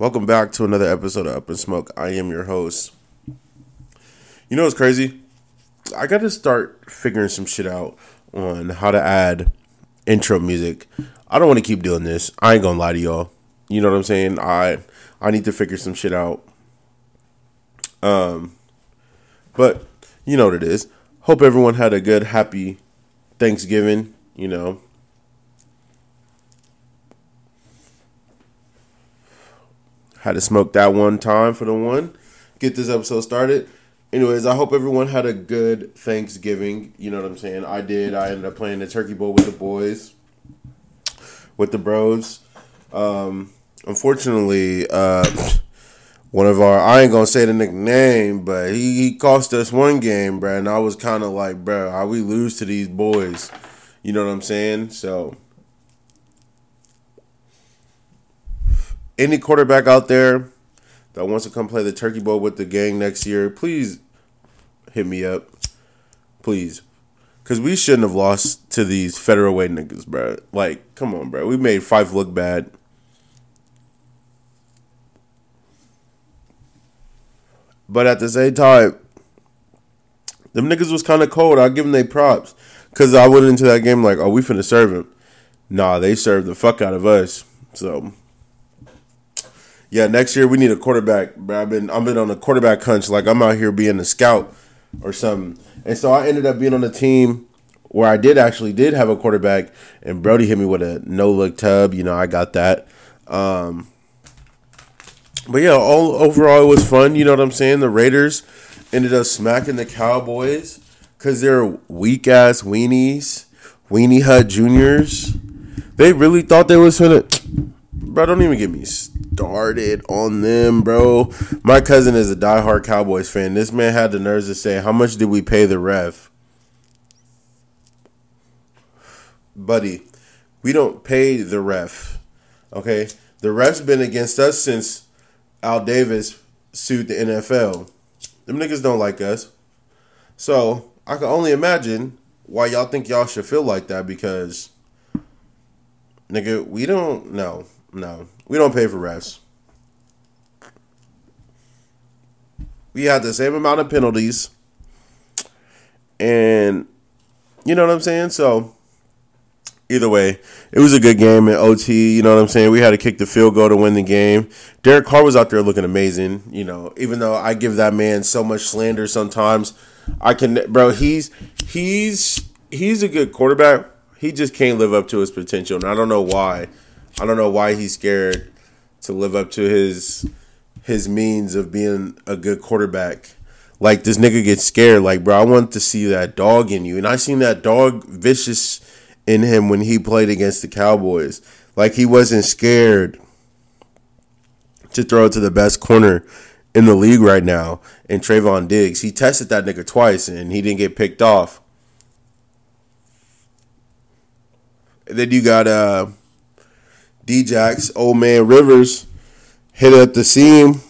Welcome back to another episode of Up in Smoke. I am your host. You know what's crazy? I got to start figuring some shit out on how to add intro music. I don't want to keep doing this. I ain't gonna lie to y'all. You know what I'm saying? I I need to figure some shit out. Um, but you know what it is. Hope everyone had a good, happy Thanksgiving. You know, Had to smoke that one time for the one. Get this episode started. Anyways, I hope everyone had a good Thanksgiving. You know what I'm saying? I did. I ended up playing the turkey bowl with the boys, with the bros. Um, unfortunately, uh, one of our I ain't gonna say the nickname, but he, he cost us one game, bro. And I was kind of like, bro, how we lose to these boys? You know what I'm saying? So any quarterback out there that wants to come play the Turkey Bowl with the gang next year, please hit me up. Please. Because we shouldn't have lost to these federal weight niggas, bro. Like, come on, bro. We made five look bad. But at the same time, them niggas was kind of cold. I'll give them their props. Because I went into that game like, oh, we finna serve him. Nah, they served the fuck out of us. So yeah, next year we need a quarterback. I've been I've been on a quarterback hunch, like I'm out here being a scout or something. And so I ended up being on a team where I did actually did have a quarterback, and Brody hit me with a no look tub. You know, I got that. Um, but yeah, all overall it was fun. You know what I'm saying? The Raiders ended up smacking the Cowboys because they're weak ass weenies, weenie hut juniors. They really thought they was gonna. Bro, don't even get me started on them, bro. My cousin is a diehard Cowboys fan. This man had the nerves to say, How much did we pay the ref? Buddy, we don't pay the ref. Okay? The ref's been against us since Al Davis sued the NFL. Them niggas don't like us. So I can only imagine why y'all think y'all should feel like that because nigga, we don't know. No, we don't pay for refs. We had the same amount of penalties, and you know what I'm saying. So either way, it was a good game in OT. You know what I'm saying. We had to kick the field goal to win the game. Derek Carr was out there looking amazing. You know, even though I give that man so much slander sometimes, I can, bro. He's he's he's a good quarterback. He just can't live up to his potential, and I don't know why. I don't know why he's scared to live up to his his means of being a good quarterback. Like this nigga gets scared. Like, bro, I want to see that dog in you. And I seen that dog vicious in him when he played against the Cowboys. Like he wasn't scared to throw it to the best corner in the league right now in Trevon Diggs. He tested that nigga twice and he didn't get picked off. And then you got uh Djax, old man Rivers, hit at the seam,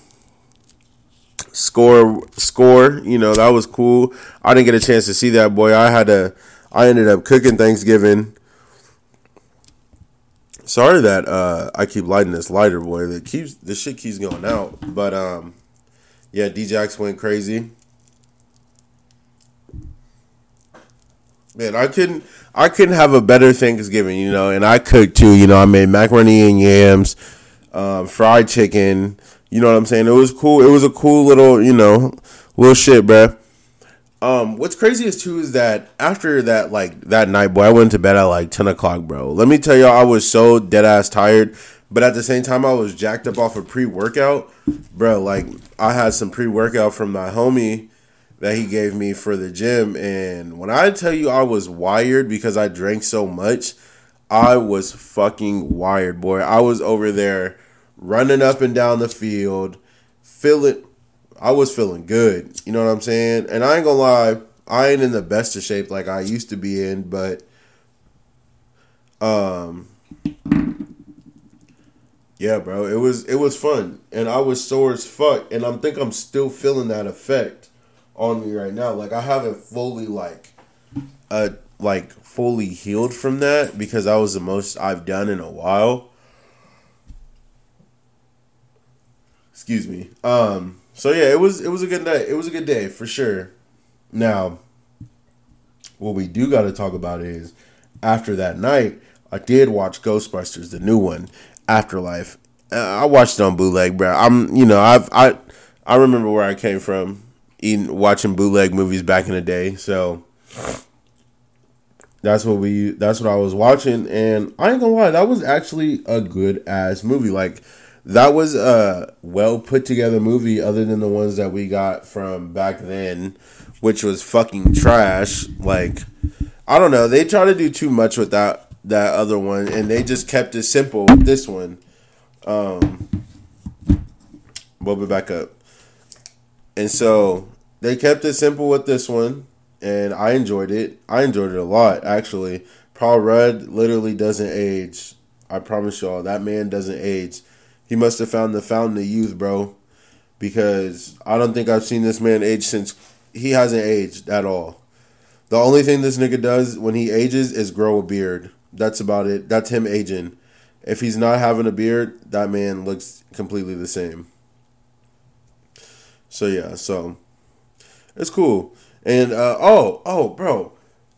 score, score. You know that was cool. I didn't get a chance to see that boy. I had to. I ended up cooking Thanksgiving. Sorry that uh, I keep lighting this lighter, boy. That keeps this shit keeps going out. But um, yeah, Djax went crazy. Man, I couldn't I couldn't have a better Thanksgiving, you know, and I cooked too, you know, I made macaroni and yams, um, fried chicken, you know what I'm saying? It was cool. It was a cool little, you know, little shit, bruh. Um, what's crazy is too is that after that like that night, boy, I went to bed at like ten o'clock, bro. Let me tell y'all, I was so dead ass tired, but at the same time, I was jacked up off of pre workout, bro. Like I had some pre workout from my homie that he gave me for the gym. And when I tell you I was wired because I drank so much, I was fucking wired, boy. I was over there running up and down the field, feeling I was feeling good. You know what I'm saying? And I ain't gonna lie, I ain't in the best of shape like I used to be in, but um yeah, bro, it was it was fun. And I was sore as fuck. And I'm think I'm still feeling that effect on me right now. Like I haven't fully like uh like fully healed from that because that was the most I've done in a while. Excuse me. Um. So yeah, it was it was a good night. It was a good day for sure. Now, what we do got to talk about is after that night, I did watch Ghostbusters, the new one, Afterlife. Uh, I watched it on bootleg, bro. I'm, you know, I've I I remember where I came from, eating watching bootleg movies back in the day. So that's what we that's what I was watching, and I ain't gonna lie, that was actually a good ass movie. Like that was a well put together movie, other than the ones that we got from back then, which was fucking trash. Like I don't know, they try to do too much with that that other one, and they just kept it simple with this one. Um, we'll be back up, and so they kept it simple with this one, and I enjoyed it. I enjoyed it a lot, actually. Paul Rudd literally doesn't age. I promise y'all, that man doesn't age. He must have found the fountain of youth, bro. Because I don't think I've seen this man age since he hasn't aged at all. The only thing this nigga does when he ages is grow a beard. That's about it. That's him aging. If he's not having a beard, that man looks completely the same. So yeah, so it's cool. And uh, oh, oh, bro,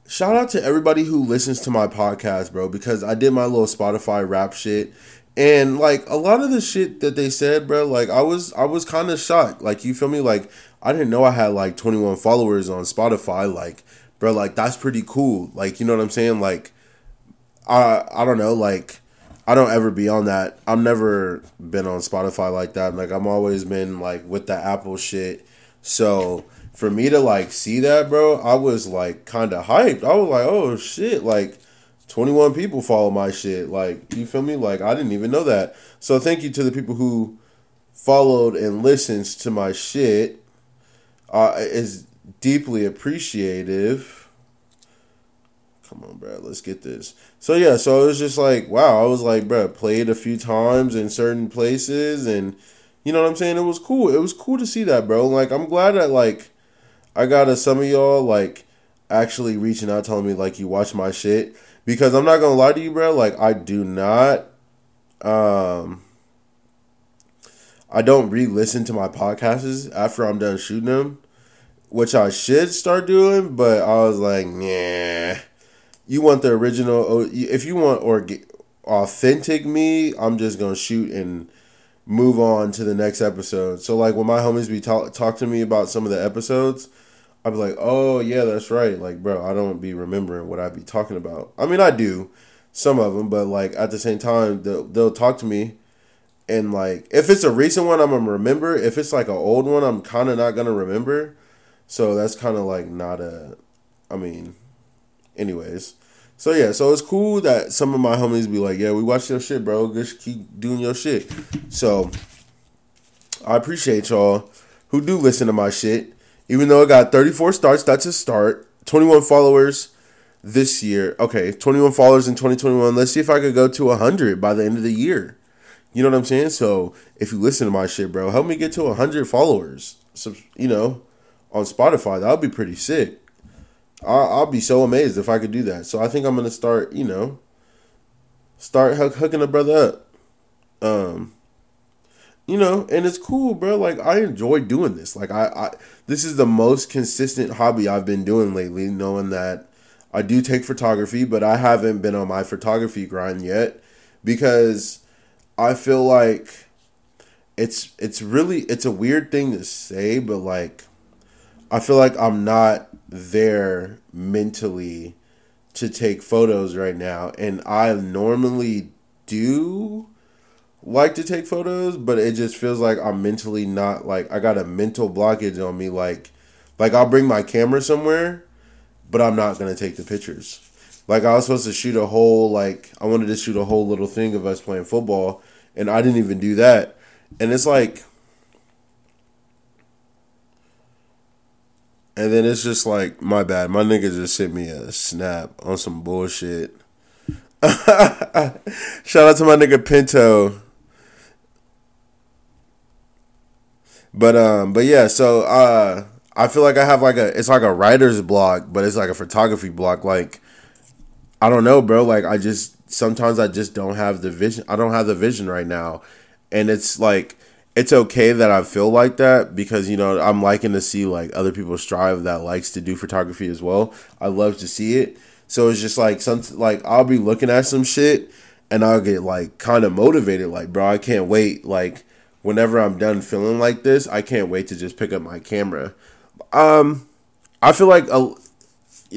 shout out to everybody who listens to my podcast, bro, because I did my little Spotify rap shit. And like a lot of the shit that they said, bro, like I was I was kind of shocked. Like you feel me? Like I didn't know I had like 21 followers on Spotify. Like, bro, like that's pretty cool. Like, you know what I'm saying? Like I I don't know, like I don't ever be on that. I've never been on Spotify like that. Like I'm always been like with the Apple shit. So for me to like see that, bro, I was like kind of hyped. I was like, oh shit, like 21 people follow my shit. Like, you feel me? Like I didn't even know that. So thank you to the people who followed and listens to my shit. Uh, is deeply appreciative. Come on, bro. Let's get this. So yeah, so it was just like, wow. I was like, bro, played a few times in certain places, and you know what I'm saying. It was cool. It was cool to see that, bro. Like, I'm glad that like I got a, some of y'all like actually reaching out, telling me like you watch my shit because I'm not gonna lie to you, bro. Like, I do not. Um. I don't re-listen to my podcasts after I'm done shooting them, which I should start doing, but I was like, nah you want the original oh, if you want or authentic me i'm just gonna shoot and move on to the next episode. So like when my homies be talk, talk to me about some of the episodes i'd be like oh yeah that's right. Like bro i don't be remembering what i be talking about. I mean i do some of them but like at the same time they'll, they'll talk to me and like if it's a recent one i'm gonna remember. If it's like an old one i'm kind of not gonna remember. So that's kind of like not a i mean anyways so yeah, so it's cool that some of my homies be like, "Yeah, we watch your shit, bro. Just keep doing your shit." So I appreciate y'all who do listen to my shit. Even though I got 34 starts, that's a start. 21 followers this year. Okay, 21 followers in 2021. Let's see if I could go to 100 by the end of the year. You know what I'm saying? So if you listen to my shit, bro, help me get to 100 followers. So, you know, on Spotify, that would be pretty sick. I'll, I'll be so amazed if I could do that. So I think I'm gonna start, you know, start hooking a brother up. Um, you know, and it's cool, bro. Like I enjoy doing this. Like I, I this is the most consistent hobby I've been doing lately, knowing that I do take photography, but I haven't been on my photography grind yet because I feel like it's it's really it's a weird thing to say, but like I feel like I'm not there mentally to take photos right now. And I normally do like to take photos, but it just feels like I'm mentally not like I got a mental blockage on me like like I'll bring my camera somewhere, but I'm not going to take the pictures. Like I was supposed to shoot a whole like I wanted to shoot a whole little thing of us playing football and I didn't even do that. And it's like And then it's just like, my bad. My nigga just sent me a snap on some bullshit. Shout out to my nigga Pinto. But um, but yeah, so uh I feel like I have like a it's like a writer's block, but it's like a photography block. Like I don't know, bro. Like I just sometimes I just don't have the vision. I don't have the vision right now. And it's like it's okay that I feel like that because you know I'm liking to see like other people strive that likes to do photography as well. I love to see it. So it's just like some like I'll be looking at some shit and I'll get like kind of motivated like bro, I can't wait like whenever I'm done feeling like this, I can't wait to just pick up my camera. Um I feel like a,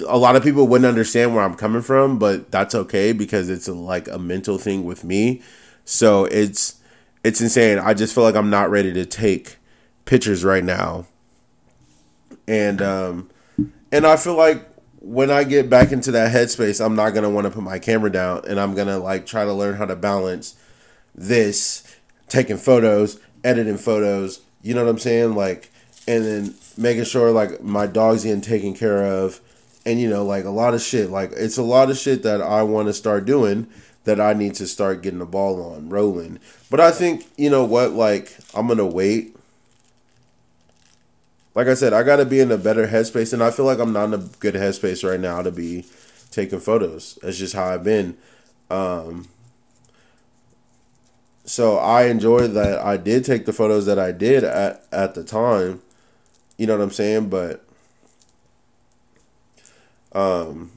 a lot of people wouldn't understand where I'm coming from, but that's okay because it's a, like a mental thing with me. So it's it's insane. I just feel like I'm not ready to take pictures right now. And um and I feel like when I get back into that headspace, I'm not gonna want to put my camera down and I'm gonna like try to learn how to balance this, taking photos, editing photos, you know what I'm saying? Like and then making sure like my dog's getting taken care of and you know like a lot of shit like it's a lot of shit that i want to start doing that i need to start getting the ball on rolling. But i think you know what like i'm gonna wait. Like i said i gotta be in a better headspace and i feel like i'm not in a good headspace right now to be taking photos. That's just how i've been. Um so i enjoy that i did take the photos that i did at at the time. You know what i'm saying? But um,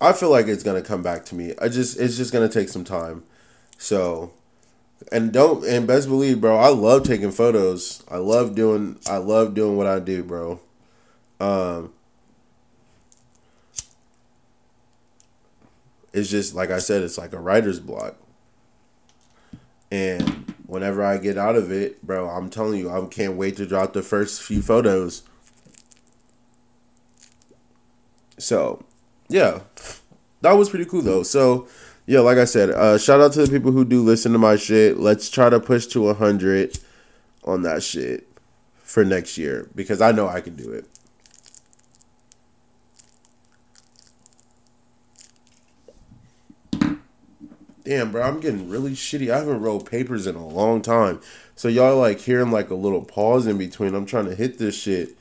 I feel like it's gonna come back to me. I just it's just gonna take some time. So, and don't and best believe, bro. I love taking photos. I love doing I love doing what I do, bro. Um, it's just like I said, it's like a writer's block. And whenever I get out of it, bro, I'm telling you, I can't wait to drop the first few photos So, yeah, that was pretty cool though. So, yeah, like I said, uh, shout out to the people who do listen to my shit. Let's try to push to hundred on that shit for next year because I know I can do it. Damn, bro, I'm getting really shitty. I haven't rolled papers in a long time. So y'all like hearing like a little pause in between. I'm trying to hit this shit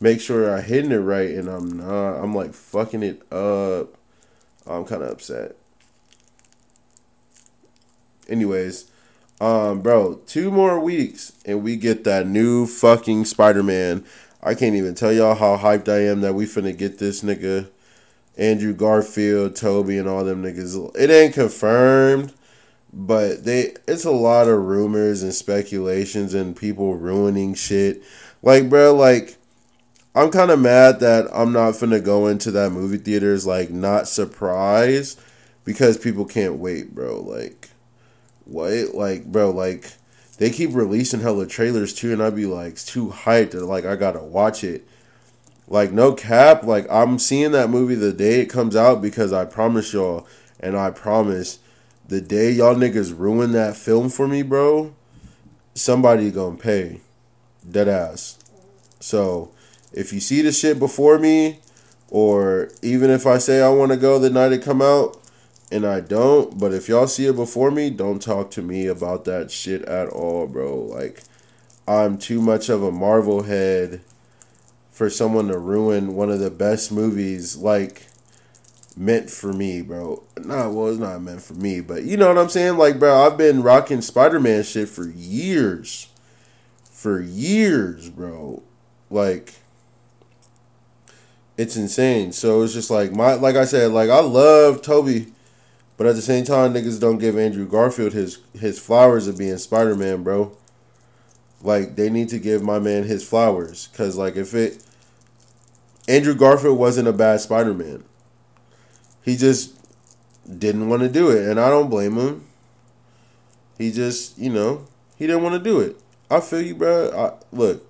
make sure I hitting it right, and I'm not. I'm like fucking it up. I'm kind of upset. Anyways, um, bro, two more weeks and we get that new fucking Spider Man. I can't even tell y'all how hyped I am that we finna get this nigga, Andrew Garfield, Tobey, and all them niggas. It ain't confirmed, but they it's a lot of rumors and speculations and people ruining shit. Like, bro, like I'm kind of mad that I'm not finna go into that movie theaters like not surprised because people can't wait, bro. Like, what? Like, bro, like they keep releasing hella trailers too, and I'd be like too hyped and like I gotta watch it. Like, no cap, like I'm seeing that movie the day it comes out because I promise y'all, and I promise the day y'all niggas ruin that film for me, bro, somebody gonna pay. Dead ass. So if you see the shit before me, or even if I say I want to go the night it come out and I don't, but if y'all see it before me, don't talk to me about that shit at all, bro. Like I'm too much of a Marvel head for someone to ruin one of the best movies like meant for me, bro. Nah, well, it's not meant for me, but you know what I'm saying? Like, bro, I've been rocking Spider Man shit for years. For years, bro. Like, it's insane. So it's just like my like I said, like I love Tobey, but at the same time, niggas don't give Andrew Garfield his his flowers of being Spider Man, bro. Like they need to give my man his flowers, cause like if it Andrew Garfield wasn't a bad Spider Man, he just didn't want to do it, and I don't blame him. He just, you know, he didn't want to do it. I feel you, bro. I, look,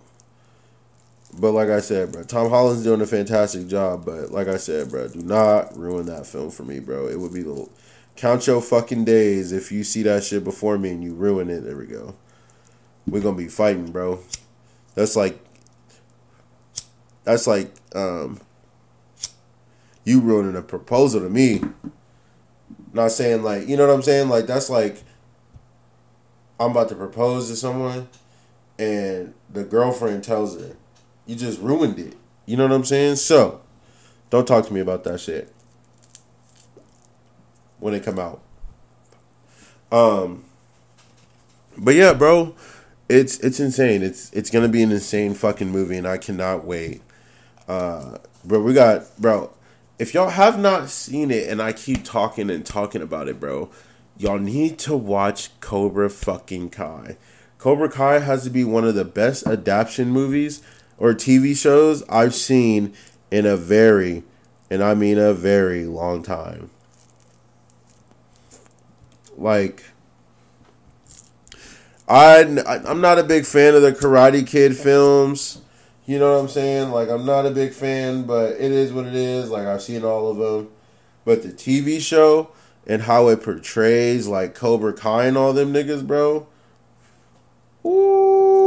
but like I said, bro, Tom Holland's doing a fantastic job. But like I said, bro, do not ruin that film for me, bro. It would be the count your fucking days if you see that shit before me and you ruin it. There we go. We're gonna be fighting, bro. That's like that's like um you ruining a proposal to me. Not saying like you know what I'm saying? Like that's like I'm about to propose to someone and the girlfriend tells her you just ruined it. You know what I'm saying? So, don't talk to me about that shit when it come out. Um, but yeah, bro, it's it's insane. It's it's gonna be an insane fucking movie, and I cannot wait. Uh, bro, we got bro. If y'all have not seen it, and I keep talking and talking about it, bro, y'all need to watch Cobra fucking Kai. Cobra Kai has to be one of the best adaptation movies or TV shows I've seen in a very, and I mean a very long time. Like, I I'm not a big fan of the Karate Kid films. You know what I'm saying? Like, I'm not a big fan, but it is what it is. Like, I've seen all of them. But the TV show and how it portrays, like, Cobra Kai and all them niggas, bro. Ooh.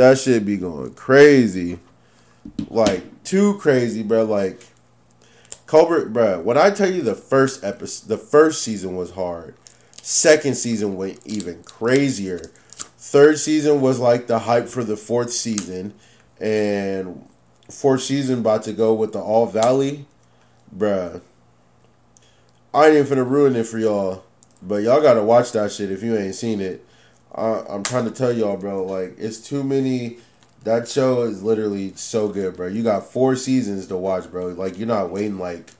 That shit be going crazy. Like, too crazy, bro. Like, Cobra, bro, when I tell you the first episode, the first season was hard. Second season went even crazier. Third season was like the hype for the fourth season. And fourth season about to go with the All Valley. Bruh. I ain't even finna ruin it for y'all. But y'all gotta watch that shit if you ain't seen it. I, I'm trying to tell y'all, bro. Like, it's too many that show is literally so good, bro. You got four seasons to watch, bro. Like you're not waiting like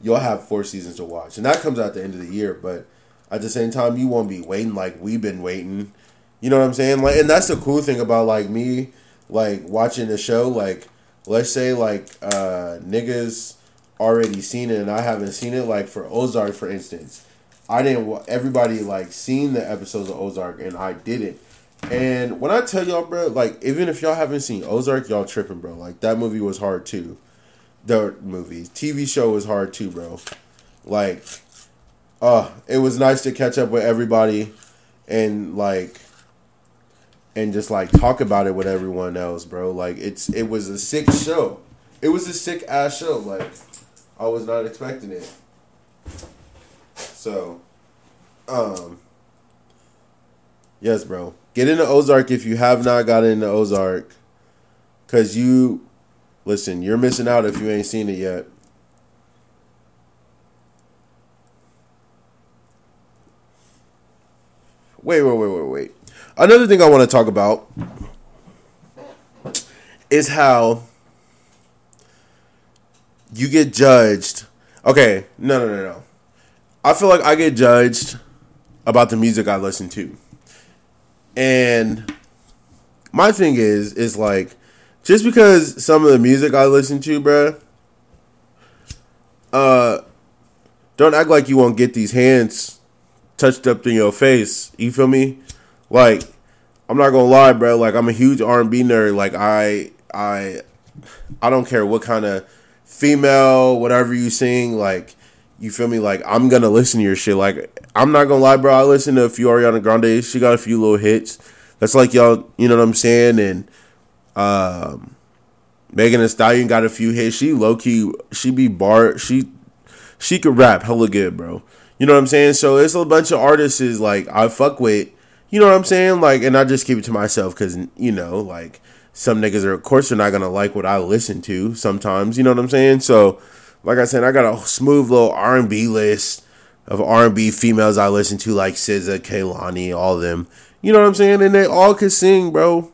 you'll have four seasons to watch. And that comes out the end of the year, but at the same time you won't be waiting like we've been waiting. You know what I'm saying? Like and that's the cool thing about like me like watching the show like let's say like uh niggas already seen it and I haven't seen it like for Ozark for instance. I didn't everybody like seen the episodes of Ozark and I didn't and when I tell y'all, bro, like even if y'all haven't seen Ozark, y'all tripping, bro. Like that movie was hard too. The movie, TV show was hard too, bro. Like, uh, it was nice to catch up with everybody, and like, and just like talk about it with everyone else, bro. Like it's it was a sick show. It was a sick ass show. Like I was not expecting it. So, um, yes, bro. Get into Ozark if you have not gotten into Ozark. Cause you listen, you're missing out if you ain't seen it yet. Wait, wait, wait, wait, wait. Another thing I want to talk about is how you get judged. Okay, no, no, no, no. I feel like I get judged about the music I listen to. And my thing is, is like, just because some of the music I listen to, bruh, uh, don't act like you won't get these hands touched up in your face. You feel me? Like, I'm not gonna lie, bro. Like, I'm a huge R&B nerd. Like, I, I, I don't care what kind of female, whatever you sing. Like, you feel me? Like, I'm gonna listen to your shit. Like, I'm not gonna lie, bro. I listen to a few Ariana Grande. She got a few little hits. That's like y'all, you know what I'm saying? And um, Megan Thee Stallion got a few hits. She low key, she be bar, she she could rap hella good, bro. You know what I'm saying? So it's a bunch of artists is like I fuck with. You know what I'm saying? Like, and I just keep it to myself because you know, like some niggas are, of course, they're not gonna like what I listen to sometimes. You know what I'm saying? So, like I said, I got a smooth little R&B list of R&B females I listen to, like SZA, Kehlani, all of them. You know what I'm saying? And they all can sing, bro.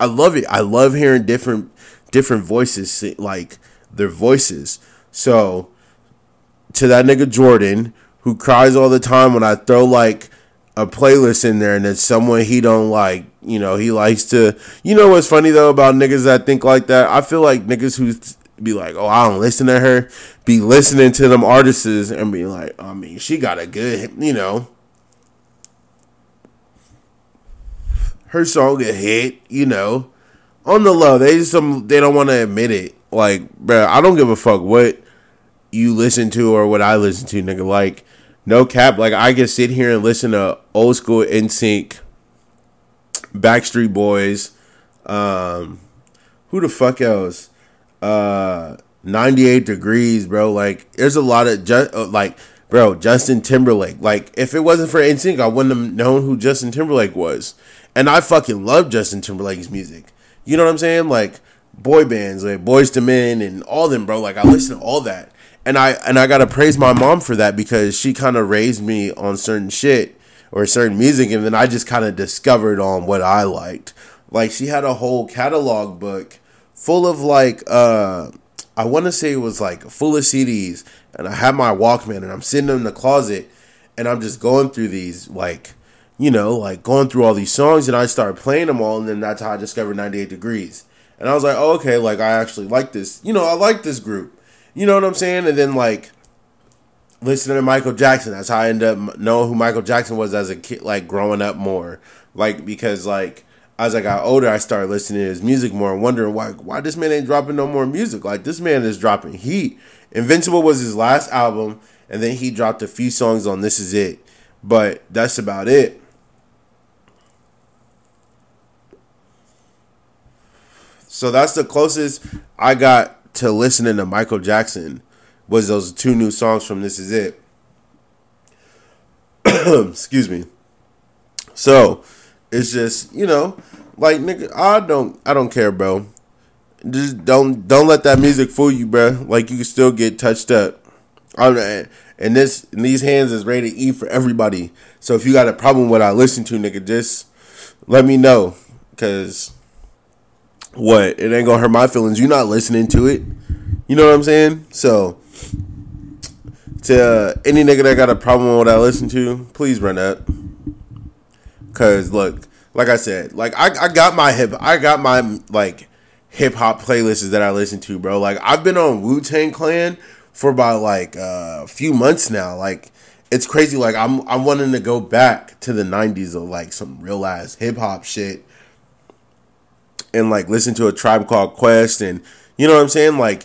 I love it. I love hearing different different voices, like their voices. So, to that nigga Jordan, who cries all the time when I throw like a playlist in there and it's someone he don't like, you know, he likes to. You know what's funny though about niggas that think like that? I feel like niggas who be like, oh, I don't listen to her, be listening to them artists and be like, I mean, she got a good, you know, her song a hit, you know, on the low. They just some they don't want to admit it. Like, bro, I don't give a fuck what you listen to or what I listen to, nigga. Like, no cap. Like, I can sit here and listen to old school NSYNC, Backstreet Boys, um, who the fuck else? Uh 98 degrees, bro. Like there's a lot of just uh, like bro, Justin Timberlake. Like if it wasn't for NSYNC, I wouldn't have known who Justin Timberlake was. And I fucking love Justin Timberlake's music. You know what I'm saying? Like boy bands, like Boyz II Men and all them, bro. Like I listen to all that. And I and I got to praise my mom for that because she kind of raised me on certain shit or certain music, and then I just kind of discovered on what I liked. Like she had a whole catalog book full of like uh I want to say it was like full of CDs, and I had my Walkman, and I'm sitting in the closet, and I'm just going through these like you know, like going through all these songs, and I started playing them all, and then that's how I discovered 98 Degrees. And I was like, oh, okay, like I actually like this. You know, I like this group. You know what I'm saying? And then like listening to Michael Jackson, that's how I ended up knowing who Michael Jackson was as a kid, like growing up more. Like because like as I got older, I started listening to his music more and wondering why why this man ain't dropping no more music. Like this man is dropping heat. Invincible was his last album, and then he dropped a few songs on This Is It, but that's about it. So that's the closest I got to listening to Michael Jackson was those two new songs from This Is It. Excuse me. So it's just you know, like nigga, I don't I don't care, bro. Just don't don't let that music fool you, bro. Like you can still get touched up. I'm, and this and these hands is ready to eat for everybody. So if you got a problem with what I listen to, nigga, just let me know, cause what it ain't gonna hurt my feelings. You're not listening to it. You know what I'm saying? So to uh, any nigga that got a problem with what I listen to, please run up. Cause look, like I said, like I, I got my hip, I got my like hip hop playlists that I listen to, bro. Like I've been on Wu Tang Clan for about like uh, a few months now. Like it's crazy. Like I'm I'm wanting to go back to the '90s of like some real ass hip hop shit and like listen to a tribe called Quest and you know what I'm saying? Like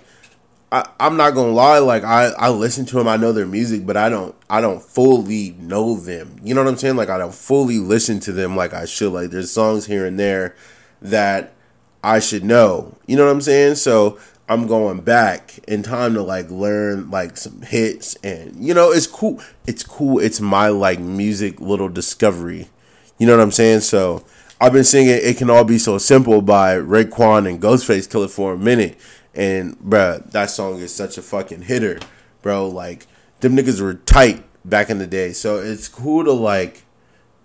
I, I'm not gonna lie, like I, I listen to them, I know their music, but I don't I don't fully know them. You know what I'm saying? Like I don't fully listen to them like I should. Like there's songs here and there that I should know. You know what I'm saying? So I'm going back in time to like learn like some hits and you know it's cool. It's cool. It's my like music little discovery. You know what I'm saying? So I've been singing "It Can All Be So Simple" by Raekwon and Ghostface Killah for a minute, and bruh, that song is such a fucking hitter, bro. Like them niggas were tight back in the day, so it's cool to like,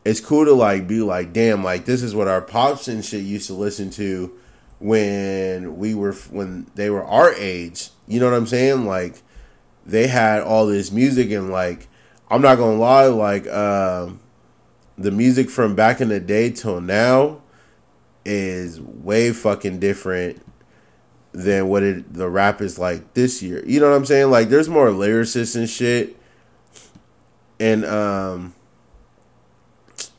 it's cool to like be like, damn, like this is what our pops and shit used to listen to when we were when they were our age. You know what I'm saying? Like they had all this music and like I'm not gonna lie, like. uh the music from back in the day till now is way fucking different than what it the rap is like this year. You know what I'm saying? Like there's more lyricists and shit. And um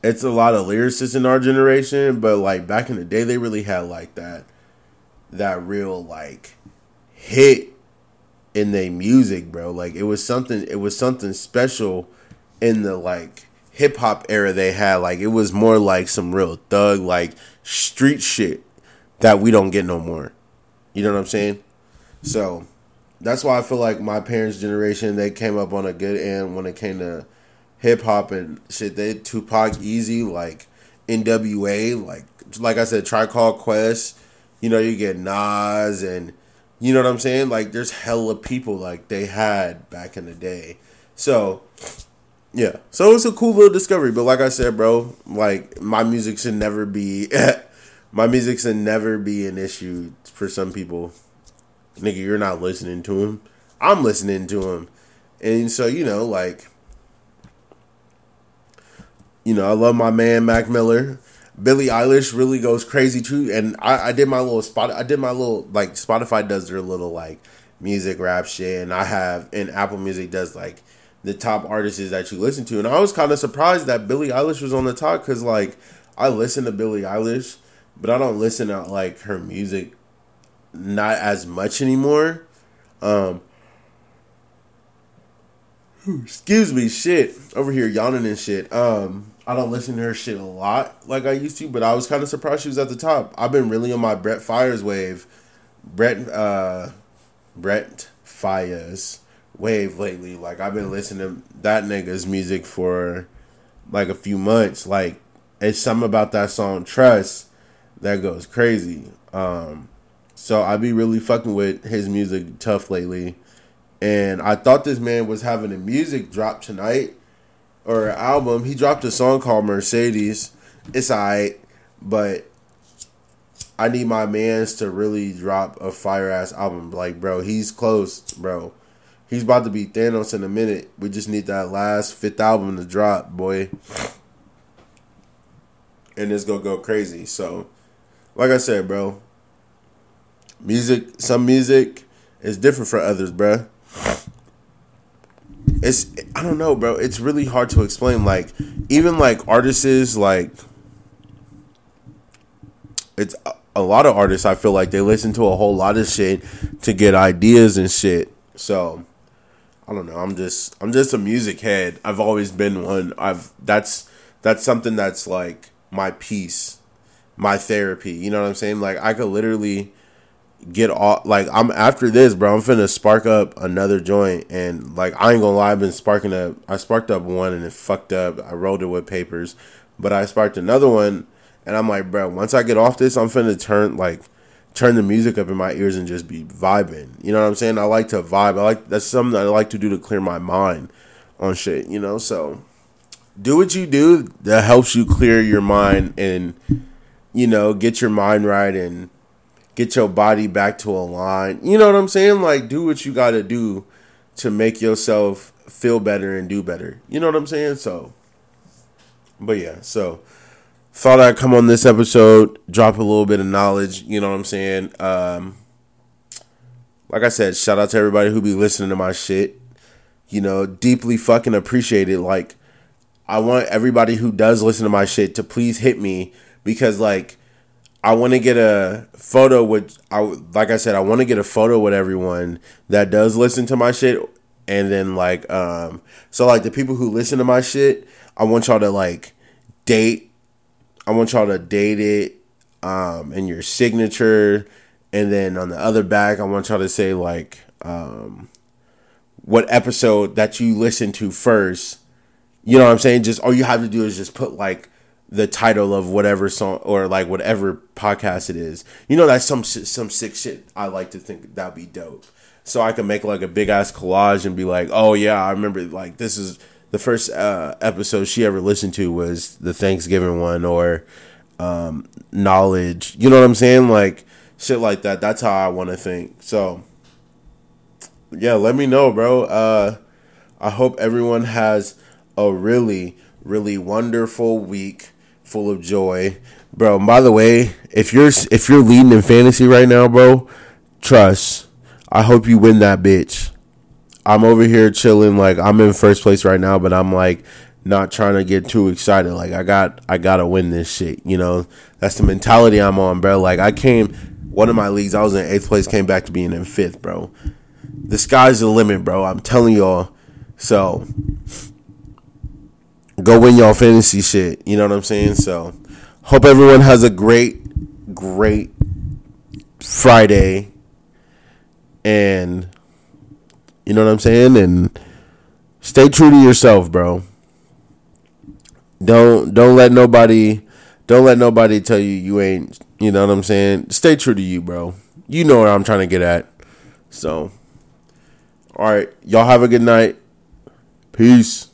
it's a lot of lyricists in our generation, but like back in the day they really had like that that real like hit in their music, bro. Like it was something it was something special in the like hip hop era they had, like it was more like some real thug, like street shit that we don't get no more. You know what I'm saying? So that's why I feel like my parents' generation they came up on a good end when it came to hip hop and shit. They Tupac, Eazy, like N.W.A., like like I said, Tribe Called Quest. You know, you get Nas and you know what I'm saying. Like there's hella people like they had back in the day. So yeah, so it's a cool little discovery. But like I said, bro, like my music should never be, my music should never be an issue for some people. Nigga, you're not listening to him. I'm listening to him, and so you know, like, you know, I love my man Mac Miller. Billie Eilish really goes crazy too, and I, I did my little spot. I did my little like Spotify does their little like music rap shit, and I have and Apple Music does like the top artists that you listen to. And I was kind of surprised that Billie Eilish was on the top because, like, I listen to Billie Eilish, but I don't listen to, like, her music not as much anymore. Um, excuse me, shit. Over here yawning and shit. Um, I don't listen to her shit a lot like I used to, but I was kind of surprised she was at the top. I've been really on my Brent Faiyaz wave. Brent, uh, Brent Faiyaz wave lately. Like I've been listening to that nigga's music for like a few months. Like it's something about that song Trust that goes crazy. Um so I be really fucking with his music tough lately. And I thought this man was having a music drop tonight or album. He dropped a song called Mercedes. It's alright, but I need my man's to really drop a fire ass album. Like, bro, he's close, bro. He's about to be Thanos in a minute. We just need that last fifth album to drop, boy. And it's gonna go crazy. So, like I said, bro, music, some music is different for others, bro. It's I don't know, bro. It's really hard to explain. Like, even like artists, like it's a lot of artists. I feel like they listen to a whole lot of shit to get ideas and shit. So I don't know. I'm just I'm just a music head. I've always been one. I've that's that's something that's like my peace, my therapy. You know what I'm saying? Like I could literally get off like I'm after this, bro, I'm finna spark up another joint and like I ain't gonna lie, I've been sparking up I sparked up one and it fucked up. I rolled it with papers. But I sparked another one and I'm like, bro, once I get off this, I'm finna turn like turn the music up in my ears and just be vibing. You know what I'm saying? I like to vibe. I like that's something I like to do to clear my mind on shit, you know? So do what you do that helps you clear your mind and you know, get your mind right and get your body back to a line. You know what I'm saying? Like do what you got to do to make yourself feel better and do better. You know what I'm saying? So but yeah, so thought I'd come on this episode, drop a little bit of knowledge. You know what I'm saying? Um, like I said, shout out to everybody who be listening to my shit. You know, deeply fucking appreciate it. Like, I want everybody who does listen to my shit to please hit me because, like, I want to get a photo with. I like I said, I want to get a photo with everyone that does listen to my shit, and then like, um, so like the people who listen to my shit, I want y'all to like date I want y'all to date it um, and your signature. And then on the other back, I want y'all to say, like, um, what episode that you listen to first. You know what I'm saying? Just all you have to do is just put, like, the title of whatever song or like whatever podcast it is. You know that's some some sick shit. I like to think that'd be dope. So I can make like a big ass collage and be like, oh yeah, I remember like this is the first uh, episode she ever listened to was the Thanksgiving one or um, knowledge. You know what I'm saying? Like shit like that. That's how I want to think. So yeah, let me know, bro. Uh, I hope everyone has a really, really wonderful week full of joy, bro. by the way, if you're if you're leading in fantasy right now, bro, trust. I hope you win that bitch. I'm over here chilling. Like I'm in first place right now, but I'm like not trying to get too excited. Like I got I gotta win this shit. You know, that's the mentality I'm on, bro. Like I came one of my leagues, I was in eighth place, came back to being in fifth, bro. The sky's the limit, bro. I'm telling y'all. So go win y'all fantasy shit. You know what I'm saying? So hope everyone has a great, great Friday. And you know what I'm saying? And stay true to yourself, bro. Don't don't let nobody don't let nobody tell you you ain't, you know what I'm saying? Stay true to you, bro. You know what I'm trying to get at. So all right, y'all have a good night. Peace.